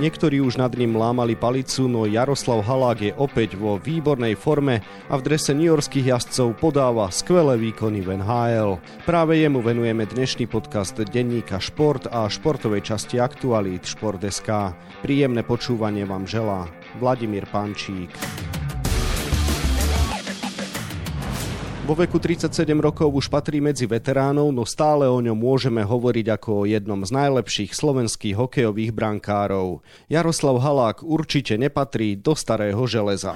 Niektorí už nad ním lámali palicu, no Jaroslav Halák je opäť vo výbornej forme a v drese newyorských jazdcov podáva skvelé výkony v NHL. Práve jemu venujeme dnešný podcast denníka Šport a športovej časti aktualít Šport.sk. Príjemné počúvanie vám želá Vladimír Pančík. Vo veku 37 rokov už patrí medzi veteránov, no stále o ňom môžeme hovoriť ako o jednom z najlepších slovenských hokejových brankárov. Jaroslav Halák určite nepatrí do starého železa.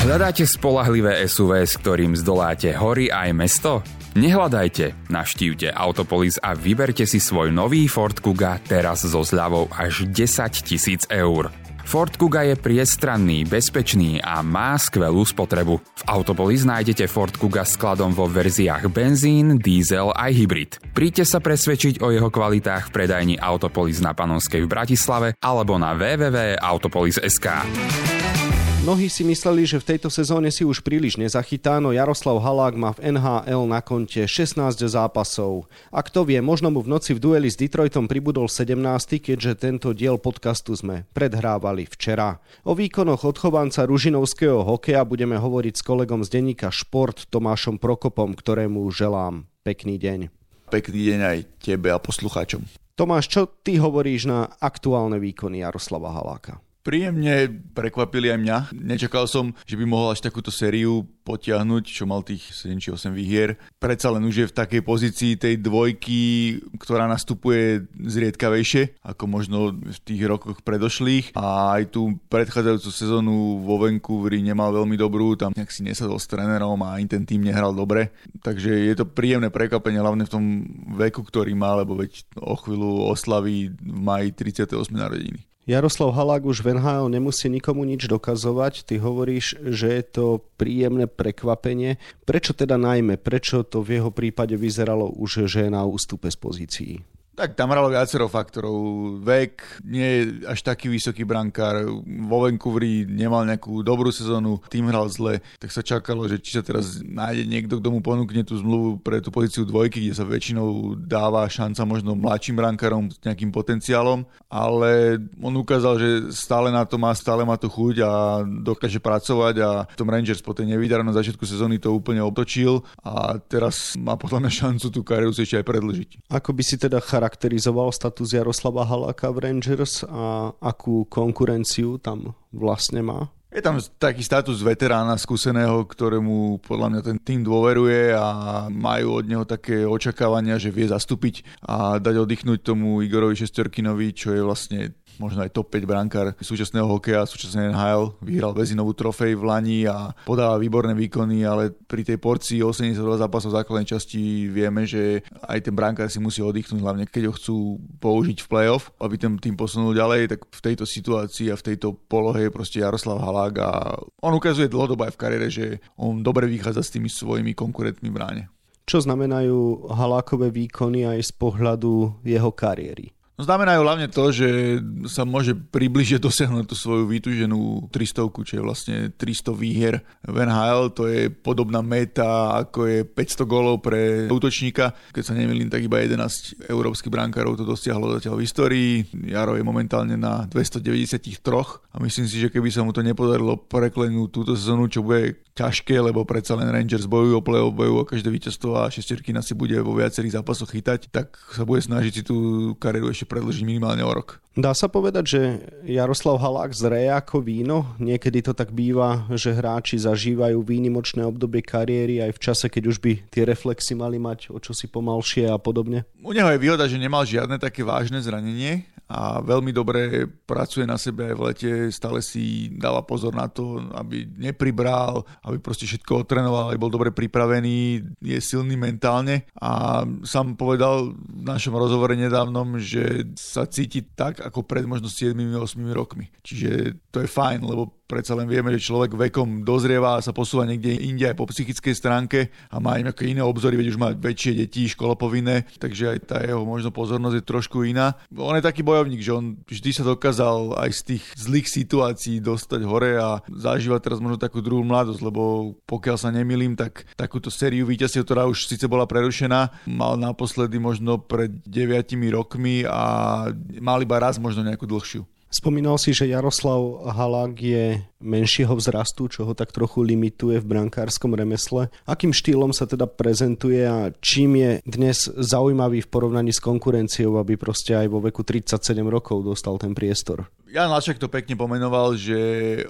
Hľadáte spolahlivé SUV, s ktorým zdoláte hory aj mesto? Nehľadajte, navštívte Autopolis a vyberte si svoj nový Ford Kuga teraz so zľavou až 10 tisíc eur. Ford Kuga je priestranný, bezpečný a má skvelú spotrebu. V Autopolis nájdete Ford Kuga skladom vo verziách benzín, diesel aj hybrid. Príďte sa presvedčiť o jeho kvalitách v predajni Autopolis na Panonskej v Bratislave alebo na www.autopolis.sk. Mnohí si mysleli, že v tejto sezóne si už príliš nezachytá, no Jaroslav Halák má v NHL na konte 16 zápasov. A kto vie, možno mu v noci v dueli s Detroitom pribudol 17, keďže tento diel podcastu sme predhrávali včera. O výkonoch odchovanca ružinovského hokeja budeme hovoriť s kolegom z denníka Šport Tomášom Prokopom, ktorému želám pekný deň. Pekný deň aj tebe a poslucháčom. Tomáš, čo ty hovoríš na aktuálne výkony Jaroslava Haláka? Príjemne prekvapili aj mňa. Nečakal som, že by mohol až takúto sériu potiahnuť, čo mal tých 7 či 8 výhier. Predsa len už je v takej pozícii tej dvojky, ktorá nastupuje zriedkavejšie, ako možno v tých rokoch predošlých. A aj tú predchádzajúcu sezónu vo Vancouveri nemal veľmi dobrú, tam nejak si nesadol s trénerom a ani ten tým nehral dobre. Takže je to príjemné prekvapenie, hlavne v tom veku, ktorý má, lebo veď o chvíľu oslaví v maji 38 narodení. Jaroslav Halák už v NHL nemusí nikomu nič dokazovať. Ty hovoríš, že je to príjemné prekvapenie. Prečo teda najmä? Prečo to v jeho prípade vyzeralo už, že je na ústupe z pozícií? Tak tam hralo viacero faktorov. Vek, nie je až taký vysoký brankár. Vo Vancouveri nemal nejakú dobrú sezónu, tým hral zle, tak sa čakalo, že či sa teraz nájde niekto, kto mu ponúkne tú zmluvu pre tú pozíciu dvojky, kde sa väčšinou dáva šanca možno mladším brankárom s nejakým potenciálom, ale on ukázal, že stále na to má, stále má to chuť a dokáže pracovať a v tom Rangers po tej nevydarenom začiatku sezóny to úplne otočil a teraz má podľa mňa šancu tú kariéru si ešte aj predlžiť. Ako by si teda charakterizoval status Jaroslava Haláka v Rangers a akú konkurenciu tam vlastne má? Je tam taký status veterána skúseného, ktorému podľa mňa ten tým dôveruje a majú od neho také očakávania, že vie zastúpiť a dať oddychnúť tomu Igorovi Šesterkinovi, čo je vlastne možno aj top 5 brankár súčasného hokeja, súčasného NHL. Vyhral Vezinovú trofej v Lani a podáva výborné výkony, ale pri tej porcii 82 zápasov základnej časti vieme, že aj ten brankár si musí oddychnúť, hlavne keď ho chcú použiť v playoff, aby ten tým posunul ďalej, tak v tejto situácii a v tejto polohe je proste Jaroslav Halák a on ukazuje dlhodobo aj v kariére, že on dobre vychádza s tými svojimi konkurentmi v bráne. Čo znamenajú Halákové výkony aj z pohľadu jeho kariéry? No znamenajú hlavne to, že sa môže približiť dosiahnuť tú svoju vytúženú 300, čo je vlastne 300 výhier v NHL. To je podobná meta, ako je 500 golov pre útočníka. Keď sa nemýlim, tak iba 11 európskych brankárov to dosiahlo zatiaľ v histórii. Jaro je momentálne na 293 a myslím si, že keby sa mu to nepodarilo preklenúť túto sezónu, čo bude ťažké, lebo predsa len Rangers bojujú o play bojujú o každé víťazstvo a šestierky si bude vo viacerých zápasoch chytať, tak sa bude snažiť si tú kariéru ešte ešte predlžiť minimálne o rok. Dá sa povedať, že Jaroslav Halák zreje ako víno? Niekedy to tak býva, že hráči zažívajú výnimočné obdobie kariéry aj v čase, keď už by tie reflexy mali mať o čosi pomalšie a podobne? U neho je výhoda, že nemal žiadne také vážne zranenie a veľmi dobre pracuje na sebe aj v lete, stále si dáva pozor na to, aby nepribral, aby proste všetko otrenoval, aby bol dobre pripravený, je silný mentálne a sám povedal v našom rozhovore nedávnom, že sa cíti tak, ako pred možno 7-8 rokmi. Čiže to je fajn, lebo predsa len vieme, že človek vekom dozrieva a sa posúva niekde inde aj po psychickej stránke a má aj nejaké iné obzory, veď už má väčšie deti, školopovinné, takže aj tá jeho možno pozornosť je trošku iná. On je taký bojovník, že on vždy sa dokázal aj z tých zlých situácií dostať hore a zažíva teraz možno takú druhú mladosť, lebo pokiaľ sa nemilím, tak takúto sériu víťazstiev, ktorá už síce bola prerušená, mal naposledy možno pred 9 rokmi a mal iba raz možno nejakú dlhšiu. Spomínal si, že Jaroslav Halák je menšieho vzrastu, čo ho tak trochu limituje v brankárskom remesle. Akým štýlom sa teda prezentuje a čím je dnes zaujímavý v porovnaní s konkurenciou, aby proste aj vo veku 37 rokov dostal ten priestor? Jan Lačak to pekne pomenoval, že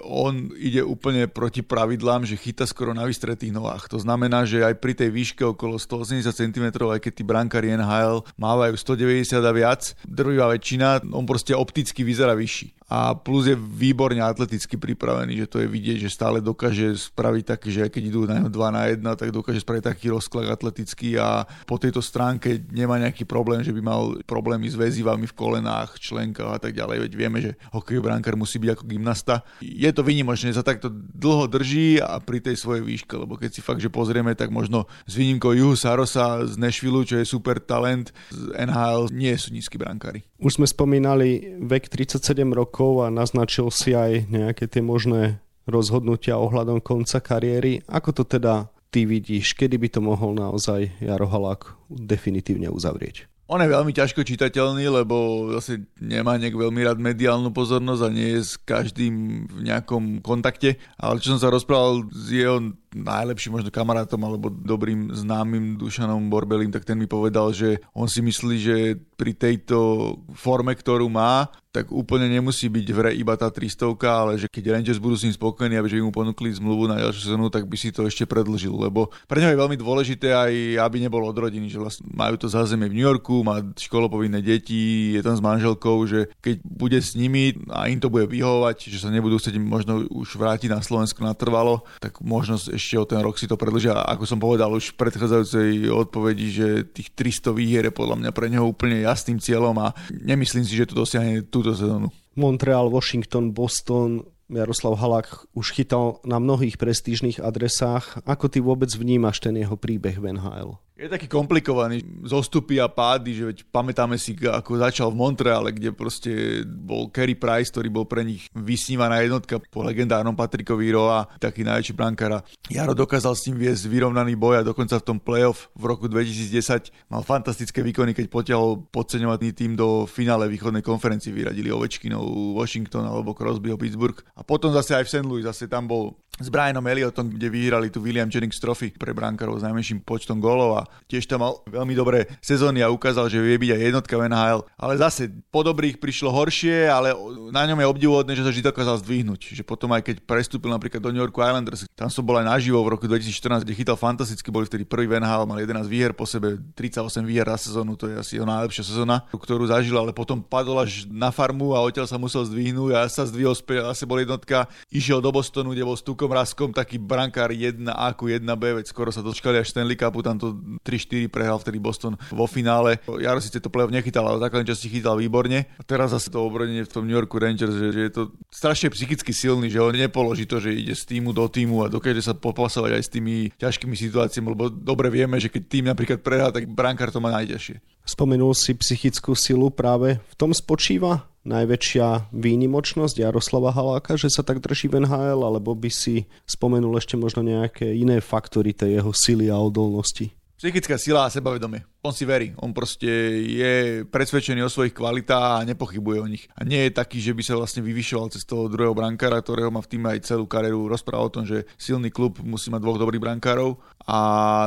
on ide úplne proti pravidlám, že chyta skoro na vystretých nohách. To znamená, že aj pri tej výške okolo 180 cm, aj keď tí brankári NHL mávajú 190 a viac, drvivá väčšina, on proste opticky vyzerá vyšší a plus je výborne atleticky pripravený, že to je vidieť, že stále dokáže spraviť taký, že keď idú na 2 na 1, tak dokáže spraviť taký rozklad atletický a po tejto stránke nemá nejaký problém, že by mal problémy s väzivami v kolenách, členkách a tak ďalej, veď vieme, že hokejový brankár musí byť ako gymnasta. Je to vynimočné, sa takto dlho drží a pri tej svojej výške, lebo keď si fakt, že pozrieme, tak možno s výnimkou Juhu Sarosa z Nashville, čo je super talent, z NHL nie sú nízky brankári. Už sme spomínali vek 37 rokov a naznačil si aj nejaké tie možné rozhodnutia ohľadom konca kariéry. Ako to teda ty vidíš, kedy by to mohol naozaj Jaro Halák definitívne uzavrieť? On je veľmi ťažko čitateľný, lebo zase nemá nejak veľmi rád mediálnu pozornosť a nie je s každým v nejakom kontakte. Ale čo som sa rozprával s jeho najlepším možno kamarátom alebo dobrým známym Dušanom Borbelim, tak ten mi povedal, že on si myslí, že pri tejto forme, ktorú má, tak úplne nemusí byť v hre iba tá 300, ale že keď Rangers budú s ním spokojní, aby že mu ponúkli zmluvu na ďalšiu sezónu, tak by si to ešte predlžil, lebo pre neho je veľmi dôležité aj, aby nebol od rodiny, že vlastne majú to zázemie v New Yorku, má školopovinné deti, je tam s manželkou, že keď bude s nimi a im to bude vyhovovať, že sa nebudú chcieť možno už vrátiť na Slovensko natrvalo, tak možno ešte o ten rok si to predlžia. Ako som povedal už v predchádzajúcej odpovedi, že tých 300 výhier je podľa mňa pre neho úplne jasným cieľom a nemyslím si, že to dosiahne tú túto sezónu. Montreal, Washington, Boston, Jaroslav Halák už chytal na mnohých prestížnych adresách. Ako ty vôbec vnímaš ten jeho príbeh v NHL? Je taký komplikovaný, zostupy a pády, že veď pamätáme si, ako začal v Montreale, kde proste bol Kerry Price, ktorý bol pre nich vysnívaná jednotka po legendárnom Patrikovi Roa, taký najväčší brankár. Jaro dokázal s ním viesť vyrovnaný boj a dokonca v tom playoff v roku 2010 mal fantastické výkony, keď potiahol podceňovaný tým do finále východnej konferencie, vyradili Ovečkinov Washington alebo Crosbyho Pittsburgh. A potom zase aj v St. Louis, zase tam bol s Brianom Elliotom, kde vyhrali tu William Jennings Trophy pre brankárov s najmenším počtom golov a tiež tam mal veľmi dobré sezóny a ukázal, že vie byť aj jednotka v NHL. Ale zase po dobrých prišlo horšie, ale na ňom je obdivuhodné, že sa vždy dokázal zdvihnúť. Že potom aj keď prestúpil napríklad do New York Islanders, tam som bol aj naživo v roku 2014, kde chytal fantasticky, boli vtedy prvý v NHL, mal 11 výher po sebe, 38 výher na sezónu, to je asi jeho najlepšia sezóna, ktorú zažil, ale potom padol až na farmu a odtiaľ sa musel zdvihnúť a sa zdvihol späť, zase bol jednotka, išiel do Bostonu, kde bol stukom Raskom taký brankár 1A 1B, veď skoro sa dočkali až Stanley Cupu, tam to 3-4 prehral vtedy Boston vo finále. Jaro síce to play nechytal, ale základnej časti chytal výborne. A teraz zase to obrodenie v tom New Yorku Rangers, že, že je to strašne psychicky silný, že on nepoloží to, že ide z týmu do týmu a dokáže sa popasovať aj s tými ťažkými situáciami, lebo dobre vieme, že keď tým napríklad prehrá, tak brankár to má najťažšie. Spomenul si psychickú silu práve v tom spočíva najväčšia výnimočnosť Jaroslava Haláka, že sa tak drží v NHL, alebo by si spomenul ešte možno nejaké iné faktory tej jeho sily a odolnosti? Psychická sila a sebavedomie on si verí, on proste je presvedčený o svojich kvalitách a nepochybuje o nich. A nie je taký, že by sa vlastne vyvyšoval cez toho druhého brankára, ktorého má v týme aj celú kariéru. Rozprával o tom, že silný klub musí mať dvoch dobrých brankárov a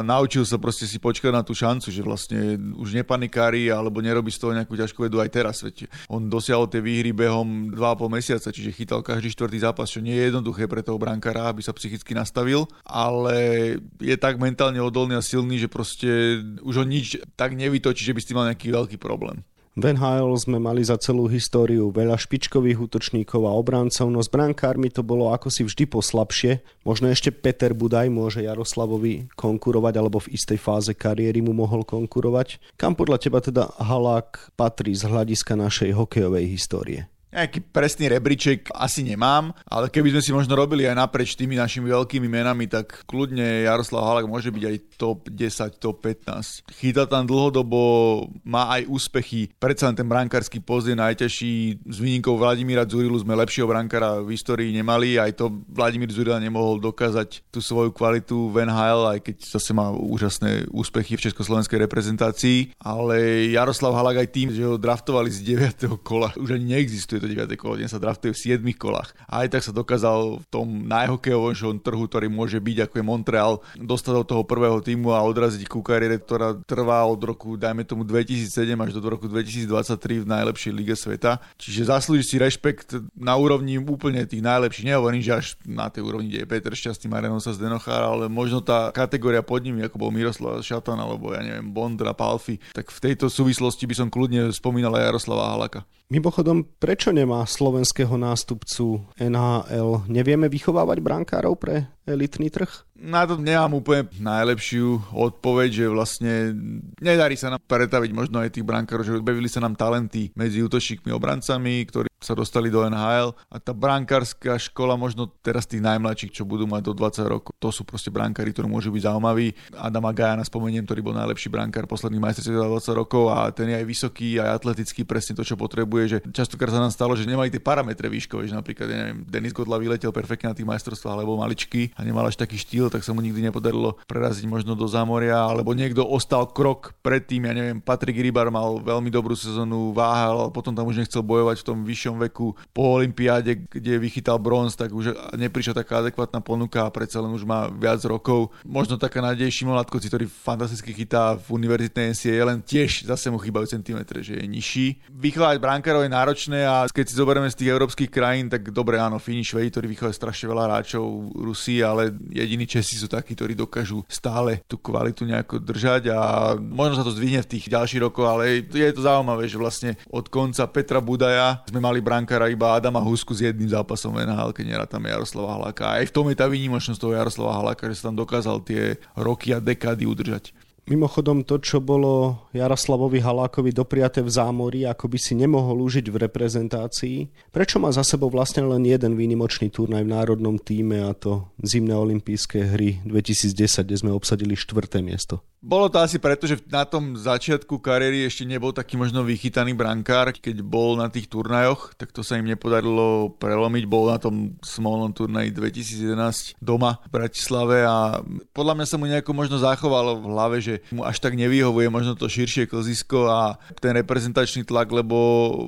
naučil sa proste si počkať na tú šancu, že vlastne už nepanikári alebo nerobí z toho nejakú ťažkú vedu aj teraz. Veď on dosiahol tie výhry behom 2,5 mesiaca, čiže chytal každý štvrtý zápas, čo nie je jednoduché pre toho brankára, aby sa psychicky nastavil, ale je tak mentálne odolný a silný, že proste už ho nič tak nevytočí, že by s tým mal nejaký veľký problém. V NHL sme mali za celú históriu veľa špičkových útočníkov a obráncov, no s brankármi to bolo ako si vždy poslabšie. Možno ešte Peter Budaj môže Jaroslavovi konkurovať, alebo v istej fáze kariéry mu mohol konkurovať. Kam podľa teba teda Halák patrí z hľadiska našej hokejovej histórie? Nejaký presný rebríček asi nemám, ale keby sme si možno robili aj napreč tými našimi veľkými menami, tak kľudne Jaroslav Halak môže byť aj top 10, top 15. Chýta tam dlhodobo, má aj úspechy, predsa len ten brankársky post je najťažší. S výnikou Vladimíra Zurilu sme lepšieho brankára v histórii nemali, aj to Vladimír Zurila nemohol dokázať tú svoju kvalitu v NHL, aj keď zase má úžasné úspechy v československej reprezentácii, ale Jaroslav Halak aj tým, že ho draftovali z 9. kola, už ani neexistuje je to 9. kolo, dnes sa draftuje v 7 kolách. A aj tak sa dokázal v tom najhokejovom trhu, ktorý môže byť ako je Montreal, dostať do toho prvého týmu a odraziť ku kariére, ktorá trvá od roku, dajme tomu 2007 až do roku 2023 v najlepšej lige sveta. Čiže zaslúži si rešpekt na úrovni úplne tých najlepších. Nehovorím, že až na tej úrovni, kde je Peter Šťastný, Mariano sa Zdenochár, ale možno tá kategória pod nimi, ako bol Miroslav Šatan alebo ja neviem, Bondra, Palfi, tak v tejto súvislosti by som kľudne spomínal aj Jaroslava Halaka. Mimochodom, prečo nemá slovenského nástupcu NHL? Nevieme vychovávať brankárov pre elitný trh? Na to nemám úplne najlepšiu odpoveď, že vlastne nedarí sa nám pretaviť možno aj tých brankárov, že objavili sa nám talenty medzi útočníkmi, obrancami, ktorí sa dostali do NHL a tá brankárska škola možno teraz tých najmladších, čo budú mať do 20 rokov, to sú proste brankári, ktorí môžu byť zaujímaví. Adama Gajana spomeniem, ktorý bol najlepší brankár posledných majstrov 20 rokov a ten je aj vysoký, aj atletický, presne to, čo potrebuje, že častokrát sa nám stalo, že nemali tie parametre výškové, že napríklad, ja neviem, Denis Godla vyletel perfektne na tých majstrovstvách, alebo maličky a nemal až taký štýl, tak sa mu nikdy nepodarilo preraziť možno do zámoria, alebo niekto ostal krok predtým, ja neviem, Patrik Rybar mal veľmi dobrú sezónu, váhal, potom tam už nechcel bojovať v tom vyššom veku. Po olympiáde, kde vychytal bronz, tak už neprišla taká adekvátna ponuka a predsa len už má viac rokov. Možno taká nádej Šimon Latkoci, ktorý fantasticky chytá v univerzitnej NCAA, len tiež zase mu chýbajú centimetre, že je nižší. Vychovať brankárov je náročné a keď si zoberieme z tých európskych krajín, tak dobre, áno, Fíni, Švedi, ktorí vychovajú strašne veľa hráčov, Rusi, ale jediní Česi sú takí, ktorí dokážu stále tú kvalitu nejako držať a možno sa to zdvihne v tých ďalších rokoch, ale je to zaujímavé, že vlastne od konca Petra Budaja sme mali brankára iba Adama Husku s jedným zápasom NHL, keď tam Jaroslava Halaka. Aj v tom je tá výnimočnosť toho Jaroslava Halaka, že sa tam dokázal tie roky a dekády udržať. Mimochodom to, čo bolo Jaroslavovi Halákovi dopriate v zámori, ako by si nemohol užiť v reprezentácii. Prečo má za sebou vlastne len jeden výnimočný turnaj v národnom týme a to zimné olympijské hry 2010, kde sme obsadili štvrté miesto? Bolo to asi preto, že na tom začiatku kariéry ešte nebol taký možno vychytaný brankár, keď bol na tých turnajoch, tak to sa im nepodarilo prelomiť. Bol na tom smolnom turnaji 2011 doma v Bratislave a podľa mňa sa mu nejako možno zachovalo v hlave, že mu až tak nevyhovuje možno to širšie klzisko a ten reprezentačný tlak, lebo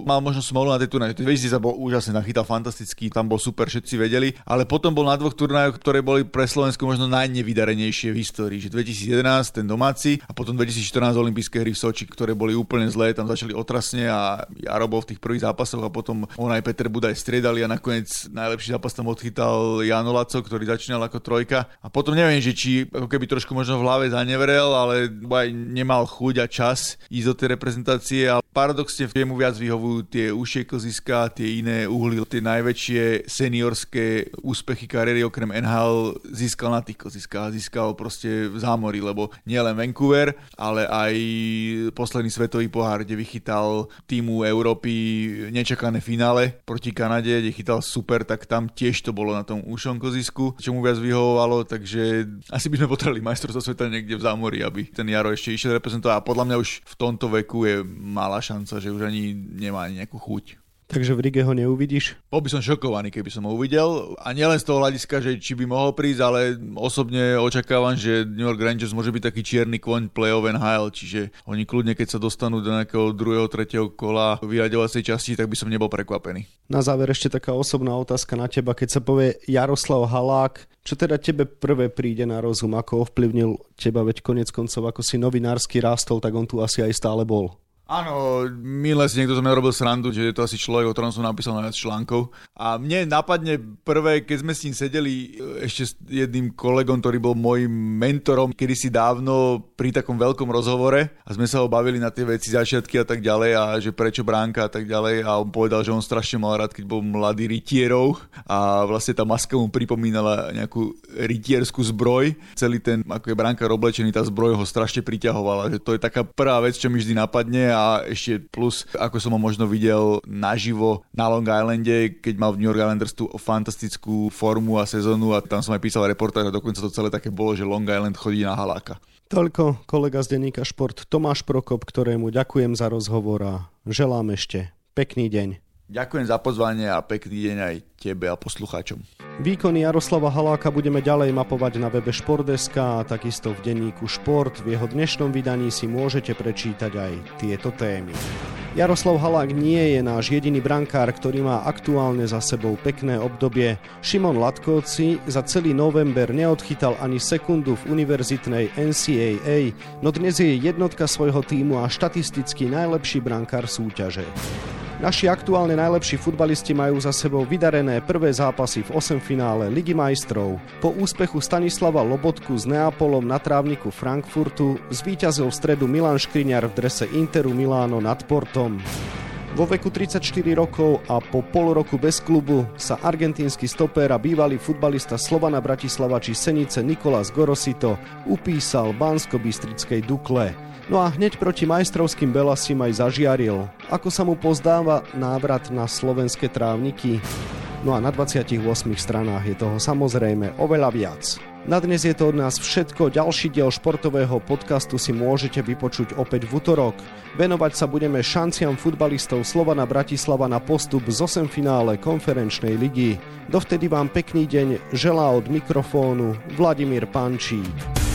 mal možno smolu na tej turnaji. 2010 bol úžasne, nachytal fantastický, tam bol super, všetci vedeli, ale potom bol na dvoch turnajoch, ktoré boli pre Slovensko možno najnevydarenejšie v histórii, že 2011 ten dom domáci a potom 2014 olympijské hry v Soči, ktoré boli úplne zlé, tam začali otrasne a Jaro bol v tých prvých zápasoch a potom on aj Peter Budaj striedali a nakoniec najlepší zápas tam odchytal Jano Laco, ktorý začínal ako trojka a potom neviem, že či ako keby trošku možno v hlave zaneverel, ale aj nemal chuť a čas ísť do tej reprezentácie a paradoxne mu viac vyhovujú tie užšie klziska, tie iné uhly, tie najväčšie seniorské úspechy kariéry okrem NHL získal na tých klziskách, získal proste v zámori, lebo nielen Vancouver, ale aj posledný svetový pohár, kde vychytal týmu Európy nečakané finále proti Kanade, kde chytal super, tak tam tiež to bolo na tom úšom kozisku, čo mu viac vyhovovalo, takže asi by sme potrebovali majstrovstvo sveta niekde v zámori, aby ten Jaro ešte išiel reprezentovať a podľa mňa už v tomto veku je malá šanca, že už ani nemá ani nejakú chuť. Takže v Rige ho neuvidíš? Bol by som šokovaný, keby som ho uvidel. A nielen z toho hľadiska, že či by mohol prísť, ale osobne očakávam, že New York Rangers môže byť taký čierny kôň play-off NHL, čiže oni kľudne, keď sa dostanú do nejakého druhého, tretieho kola vyraďovacej časti, tak by som nebol prekvapený. Na záver ešte taká osobná otázka na teba. Keď sa povie Jaroslav Halák, čo teda tebe prvé príde na rozum, ako ovplyvnil teba, veď konec koncov, ako si novinársky rástol, tak on tu asi aj stále bol. Áno, milé si niekto zo mňa robil srandu, že je to asi človek, o ktorom som napísal najviac článkov. A mne napadne prvé, keď sme s ním sedeli ešte s jedným kolegom, ktorý bol môjim mentorom kedysi dávno pri takom veľkom rozhovore a sme sa ho bavili na tie veci, začiatky a tak ďalej a že prečo bránka a tak ďalej a on povedal, že on strašne mal rád, keď bol mladý rytierov a vlastne tá maska mu pripomínala nejakú rytierskú zbroj. Celý ten, ako je bránkar oblečený, tá zbroj ho strašne priťahovala, že to je taká prvá vec, čo mi vždy napadne a ešte plus, ako som ho možno videl naživo na Long Islande, keď mal v New York Islanders tú fantastickú formu a sezónu a tam som aj písal reportáž a dokonca to celé také bolo, že Long Island chodí na haláka. Toľko kolega z denníka Šport Tomáš Prokop, ktorému ďakujem za rozhovor a želám ešte pekný deň. Ďakujem za pozvanie a pekný deň aj tebe a poslucháčom. Výkony Jaroslava Haláka budeme ďalej mapovať na webe Športdeska a takisto v denníku Šport. V jeho dnešnom vydaní si môžete prečítať aj tieto témy. Jaroslav Halák nie je náš jediný brankár, ktorý má aktuálne za sebou pekné obdobie. Šimon Latkovci za celý november neodchytal ani sekundu v univerzitnej NCAA, no dnes je jednotka svojho týmu a štatisticky najlepší brankár súťaže. Naši aktuálne najlepší futbalisti majú za sebou vydarené prvé zápasy v 8 finále Ligy majstrov. Po úspechu Stanislava Lobotku s Neapolom na trávniku Frankfurtu zvíťazil v stredu Milan Škriňar v drese Interu Miláno nad Portom. Vo veku 34 rokov a po pol roku bez klubu sa argentínsky stoper a bývalý futbalista Slovana Bratislava či Senice Nikolás Gorosito upísal Bansko-Bystrickej Dukle. No a hneď proti majstrovským Belasim aj zažiaril. Ako sa mu pozdáva návrat na slovenské trávniky? No a na 28 stranách je toho samozrejme oveľa viac. Na dnes je to od nás všetko. Ďalší diel športového podcastu si môžete vypočuť opäť v útorok. Venovať sa budeme šanciam futbalistov Slovana Bratislava na postup z 8 finále konferenčnej ligy. Dovtedy vám pekný deň želá od mikrofónu Vladimír Pančík.